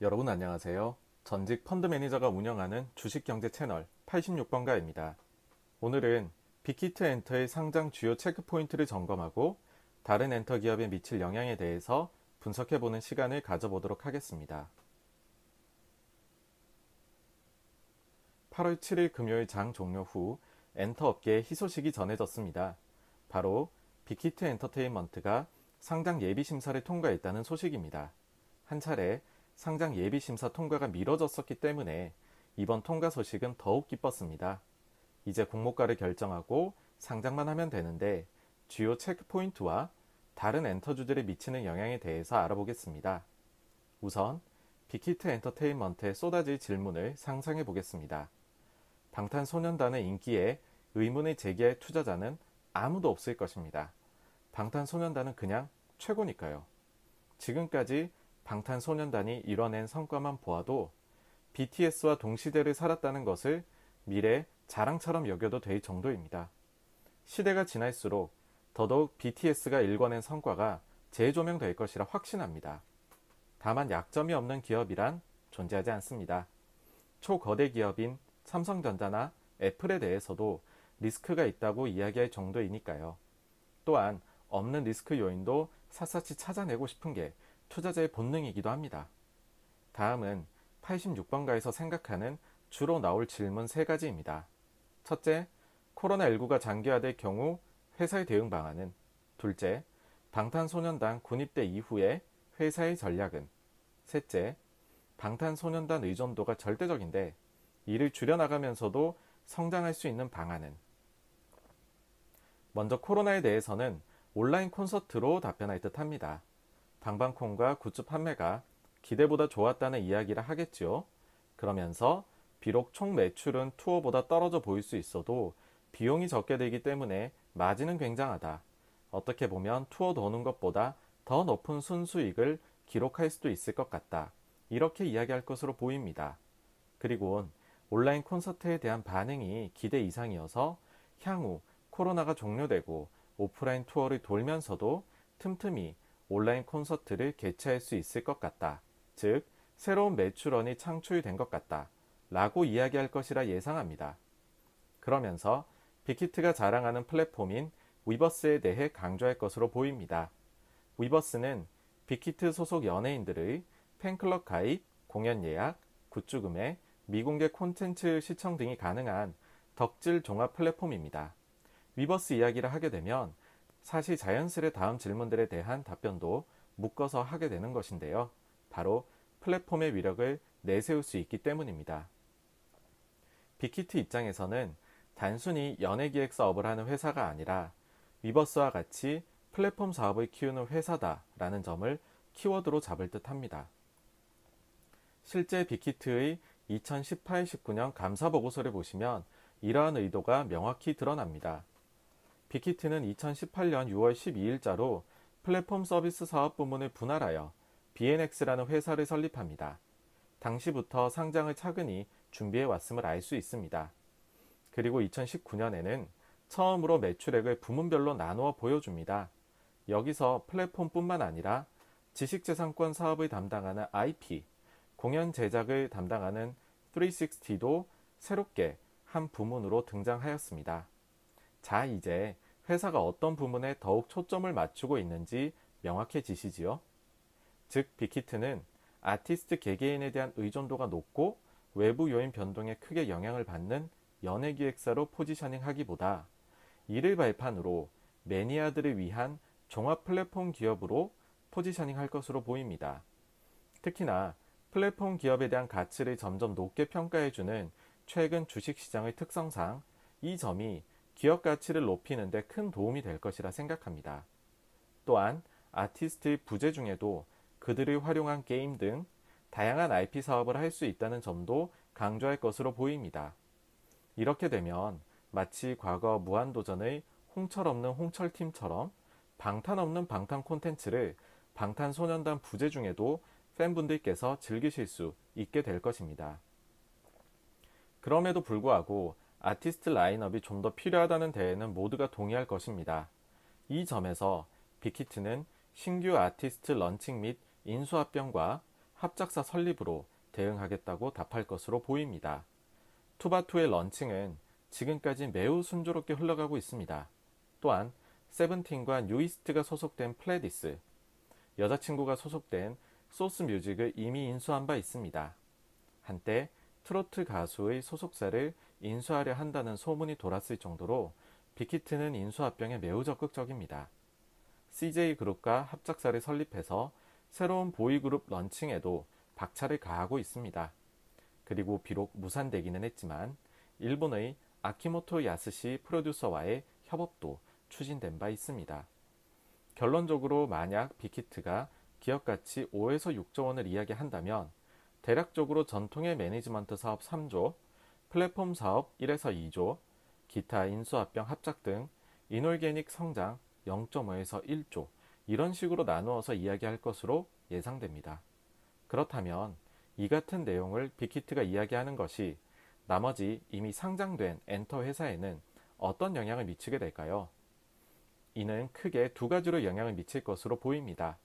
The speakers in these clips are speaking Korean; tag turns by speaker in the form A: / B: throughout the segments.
A: 여러분 안녕하세요. 전직 펀드 매니저가 운영하는 주식경제 채널 86번가입니다. 오늘은 빅히트 엔터의 상장 주요 체크 포인트를 점검하고 다른 엔터 기업에 미칠 영향에 대해서 분석해보는 시간을 가져보도록 하겠습니다. 8월 7일 금요일 장 종료 후 엔터 업계에 희소식이 전해졌습니다. 바로 빅히트 엔터테인먼트가 상장 예비 심사를 통과했다는 소식입니다. 한 차례 상장 예비 심사 통과가 미뤄졌었기 때문에 이번 통과 소식은 더욱 기뻤습니다. 이제 공모가를 결정하고 상장만 하면 되는데 주요 체크 포인트와 다른 엔터주들에 미치는 영향에 대해서 알아보겠습니다. 우선 빅히트 엔터테인먼트에 쏟아질 질문을 상상해 보겠습니다. 방탄소년단의 인기에 의문을 제기할 투자자는 아무도 없을 것입니다. 방탄소년단은 그냥 최고니까요. 지금까지 방탄소년단이 이뤄낸 성과만 보아도 BTS와 동시대를 살았다는 것을 미래 자랑처럼 여겨도 될 정도입니다. 시대가 지날수록 더더욱 BTS가 일궈낸 성과가 재조명될 것이라 확신합니다. 다만 약점이 없는 기업이란 존재하지 않습니다. 초거대 기업인 삼성전자나 애플에 대해서도 리스크가 있다고 이야기할 정도이니까요. 또한 없는 리스크 요인도 샅샅이 찾아내고 싶은 게 투자자의 본능이기도 합니다. 다음은 86번가에서 생각하는 주로 나올 질문 세 가지입니다. 첫째, 코로나19가 장기화될 경우 회사의 대응 방안은? 둘째, 방탄소년단 군입대 이후에 회사의 전략은? 셋째, 방탄소년단 의존도가 절대적인데 이를 줄여나가면서도 성장할 수 있는 방안은? 먼저 코로나에 대해서는 온라인 콘서트로 답변할 듯 합니다. 방방콩과 굿즈 판매가 기대보다 좋았다는 이야기를 하겠지요. 그러면서 비록 총 매출은 투어보다 떨어져 보일 수 있어도 비용이 적게 되기 때문에 마진은 굉장하다. 어떻게 보면 투어 도는 것보다 더 높은 순수익을 기록할 수도 있을 것 같다. 이렇게 이야기할 것으로 보입니다. 그리고 온라인 콘서트에 대한 반응이 기대 이상이어서 향후 코로나가 종료되고 오프라인 투어를 돌면서도 틈틈이 온라인 콘서트를 개최할 수 있을 것 같다. 즉, 새로운 매출원이 창출된 것 같다. 라고 이야기할 것이라 예상합니다. 그러면서 빅히트가 자랑하는 플랫폼인 위버스에 대해 강조할 것으로 보입니다. 위버스는 빅히트 소속 연예인들의 팬클럽 가입, 공연 예약, 굿즈 구매, 미공개 콘텐츠 시청 등이 가능한 덕질 종합 플랫폼입니다. 위버스 이야기를 하게 되면 사실 자연스레 다음 질문들에 대한 답변도 묶어서 하게 되는 것인데요. 바로 플랫폼의 위력을 내세울 수 있기 때문입니다. 빅히트 입장에서는 단순히 연예 기획 사업을 하는 회사가 아니라 위버스와 같이 플랫폼 사업을 키우는 회사다라는 점을 키워드로 잡을 듯 합니다. 실제 빅히트의 2018-19년 감사 보고서를 보시면 이러한 의도가 명확히 드러납니다. 빅히트는 2018년 6월 12일자로 플랫폼 서비스 사업 부문을 분할하여 BNX라는 회사를 설립합니다. 당시부터 상장을 차근히 준비해 왔음을 알 수 있습니다. 그리고 2019년에는 처음으로 매출액을 부문별로 나누어 보여줍니다. 여기서 플랫폼뿐만 아니라 지식재산권 사업을 담당하는 IP, 공연 제작을 담당하는 360도 새롭게 한 부문으로 등장하였습니다. 자, 이제 회사가 어떤 부문에 더욱 초점을 맞추고 있는지 명확해지시지요? 즉, 빅히트는 아티스트 개개인에 대한 의존도가 높고 외부 요인 변동에 크게 영향을 받는 연예 기획사로 포지셔닝 하기보다 이를 발판으로 매니아들을 위한 종합 플랫폼 기업으로 포지셔닝 할 것으로 보입니다. 특히나 플랫폼 기업에 대한 가치를 점점 높게 평가해주는 최근 주식시장의 특성상 이 점이 기업 가치를 높이는 데 큰 도움이 될 것이라 생각합니다. 또한 아티스트의 부재 중에도 그들이 활용한 게임 등 다양한 IP 사업을 할 수 있다는 점도 강조할 것으로 보입니다. 이렇게 되면 마치 과거 무한도전의 홍철 없는 홍철팀처럼 방탄 없는 방탄 콘텐츠를 방탄소년단 부재 중에도 팬분들께서 즐기실 수 있게 될 것입니다. 그럼에도 불구하고 아티스트 라인업이 좀 더 필요하다는 데에는 모두가 동의할 것입니다. 이 점에서 빅히트는 신규 아티스트 런칭 및 인수합병과 합작사 설립으로 대응하겠다고 답할 것으로 보입니다. 투바투의 런칭은 지금까지 매우 순조롭게 흘러가고 있습니다. 또한 세븐틴과 뉴이스트가 소속된 플레디스, 여자친구가 소속된 소스 뮤직을 이미 인수한 바 있습니다. 한때 트로트 가수의 소속사를 인수하려 한다는 소문이 돌았을 정도로 빅히트는 인수 합병에 매우 적극적입니다. CJ그룹과 합작사를 설립해서 새로운 보이그룹 런칭에도 박차를 가하고 있습니다. 그리고 비록 무산되기는 했지만 일본의 아키모토 야스시 프로듀서와의 협업도 추진된 바 있습니다. 결론적으로 만약 빅히트가 기업 가치 5에서 6조 원을 이야기한다면 대략적으로 전통의 매니지먼트 사업 3조, 플랫폼 사업 1에서 2조, 기타 인수합병 합작 등 inorganic 성장 0.5에서 1조 이런 식으로 나누어서 이야기할 것으로 예상됩니다. 그렇다면 이 같은 내용을 빅히트가 이야기하는 것이 나머지 이미 상장된 엔터 회사에는 어떤 영향을 미치게 될까요? 이는 크게 두 가지로 영향을 미칠 것으로 보입니다.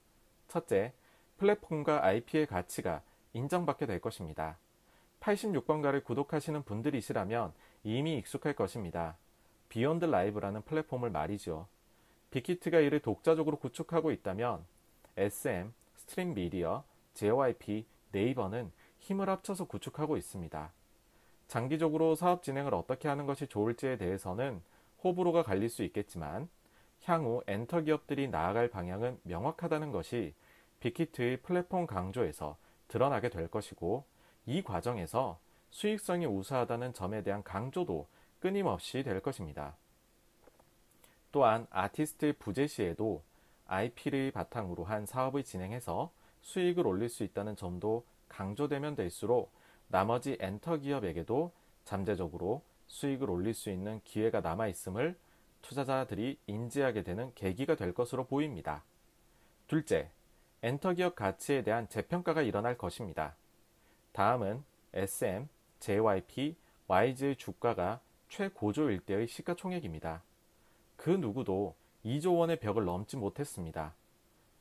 A: 첫째, 플랫폼과 IP의 가치가 인정받게 될 것입니다. 86번가를 구독하시는 분들이시라면 이미 익숙할 것입니다. 비욘드 라이브라는 플랫폼을 말이죠. 빅히트가 이를 독자적으로 구축하고 있다면 SM, 스트림 미디어, JYP, 네이버는 힘을 합쳐서 구축하고 있습니다. 장기적으로 사업 진행을 어떻게 하는 것이 좋을지에 대해서는 호불호가 갈릴 수 있겠지만 향후 엔터 기업들이 나아갈 방향은 명확하다는 것이 빅히트의 플랫폼 강조에서 드러나게 될 것이고 이 과정에서 수익성이 우수하다는 점에 대한 강조도 끊임없이 될 것입니다. 또한 아티스트의 부재 시에도 IP를 바탕으로 한 사업을 진행해서 수익을 올릴 수 있다는 점도 강조되면 될수록 나머지 엔터 기업에게도 잠재적으로 수익을 올릴 수 있는 기회가 남아 있음을 투자자들이 인지하게 되는 계기가 될 것으로 보입니다. 둘째, 엔터 기업 가치에 대한 재평가가 일어날 것입니다. 다음은 SM, JYP, YG의 주가가 최고조일 때의 시가총액입니다. 그 누구도 2조 원의 벽을 넘지 못했습니다.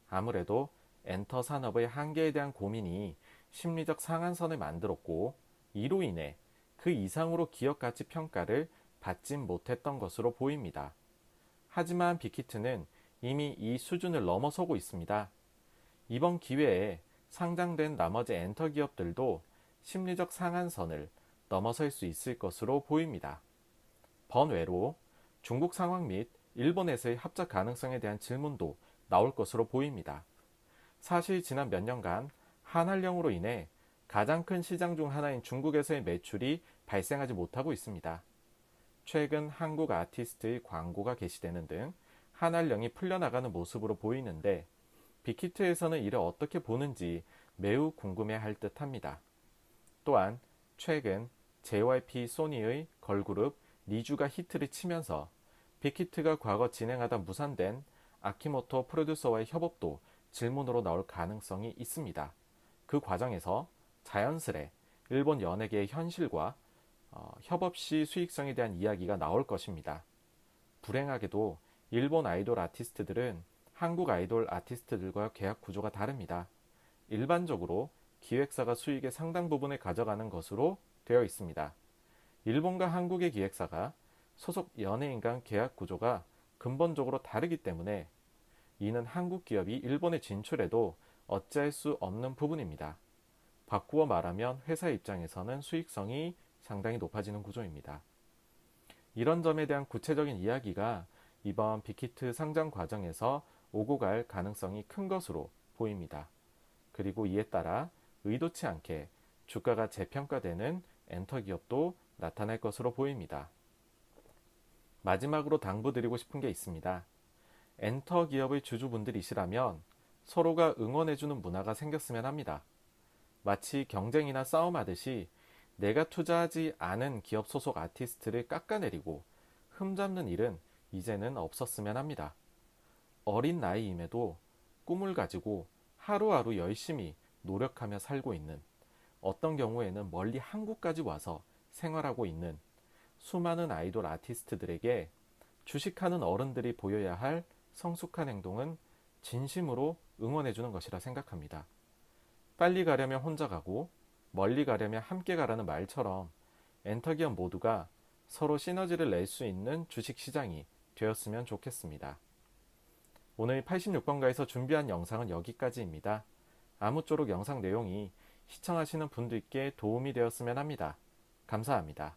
A: 아무래도 엔터 산업의 한계에 대한 고민이 심리적 상한선을 만들었고 이로 인해 그 이상으로 기업 가치 평가를 받지 못했던 것으로 보입니다. 하지만 빅히트는 이미 이 수준을 넘어서고 있습니다. 이번 기회에 상장된 나머지 엔터 기업들도 심리적 상한선을 넘어설 수 있을 것으로 보입니다. 번외로 중국 상황 및 일본에서의 합작 가능성에 대한 질문도 나올 것으로 보입니다. 사실 지난 몇 년간 한한령으로 인해 가장 큰 시장 중 하나인 중국에서의 매출이 발생하지 못하고 있습니다. 최근 한국 아티스트의 광고가 게시되는 등 한한령이 풀려나가는 모습으로 보이는데 빅히트에서는 이를 어떻게 보는지 매우 궁금해 할 듯 합니다. 또한 최근 JYP 소니의 걸그룹 니주가 히트를 치면서 빅히트가 과거 진행하다 무산된 아키모토 프로듀서와의 협업도 질문으로 나올 가능성이 있습니다. 그 과정에서 자연스레 일본 연예계의 현실과 어, 협업 시 수익성에 대한 이야기가 나올 것입니다. 불행하게도 일본 아이돌 아티스트들은 한국 아이돌 아티스트들과 계약 구조가 다릅니다. 일반적으로 기획사가 수익의 상당 부분을 가져가는 것으로 되어 있습니다. 일본과 한국의 기획사가 소속 연예인 간 계약 구조가 근본적으로 다르기 때문에 이는 한국 기업이 일본에 진출해도 어찌할 수 없는 부분입니다. 바꾸어 말하면 회사 입장에서는 수익성이 상당히 높아지는 구조입니다. 이런 점에 대한 구체적인 이야기가 이번 빅히트 상장 과정에서 오고 갈 가능성이 큰 것으로 보입니다. 그리고 이에 따라 의도치 않게 주가가 재평가되는 엔터 기업도 나타날 것으로 보입니다. 마지막으로 당부드리고 싶은 게 있습니다. 엔터 기업의 주주분들이시라면 서로가 응원해주는 문화가 생겼으면 합니다. 마치 경쟁이나 싸움하듯이 내가 투자하지 않은 기업 소속 아티스트를 깎아내리고 흠잡는 일은 이제는 없었으면 합니다. 어린 나이임에도 꿈을 가지고 하루하루 열심히 노력하며 살고 있는 어떤 경우에는 멀리 한국까지 와서 생활하고 있는 수많은 아이돌 아티스트들에게 주식하는 어른들이 보여야 할 성숙한 행동은 진심으로 응원해주는 것이라 생각합니다. 빨리 가려면 혼자 가고 멀리 가려면 함께 가라는 말처럼 엔터기업 모두가 서로 시너지를 낼 수 있는 주식 시장이 되었으면 좋겠습니다. 오늘 86번가에서 준비한 영상은 여기까지입니다. 아무쪼록 영상 내용이 시청하시는 분들께 도움이 되었으면 합니다. 감사합니다.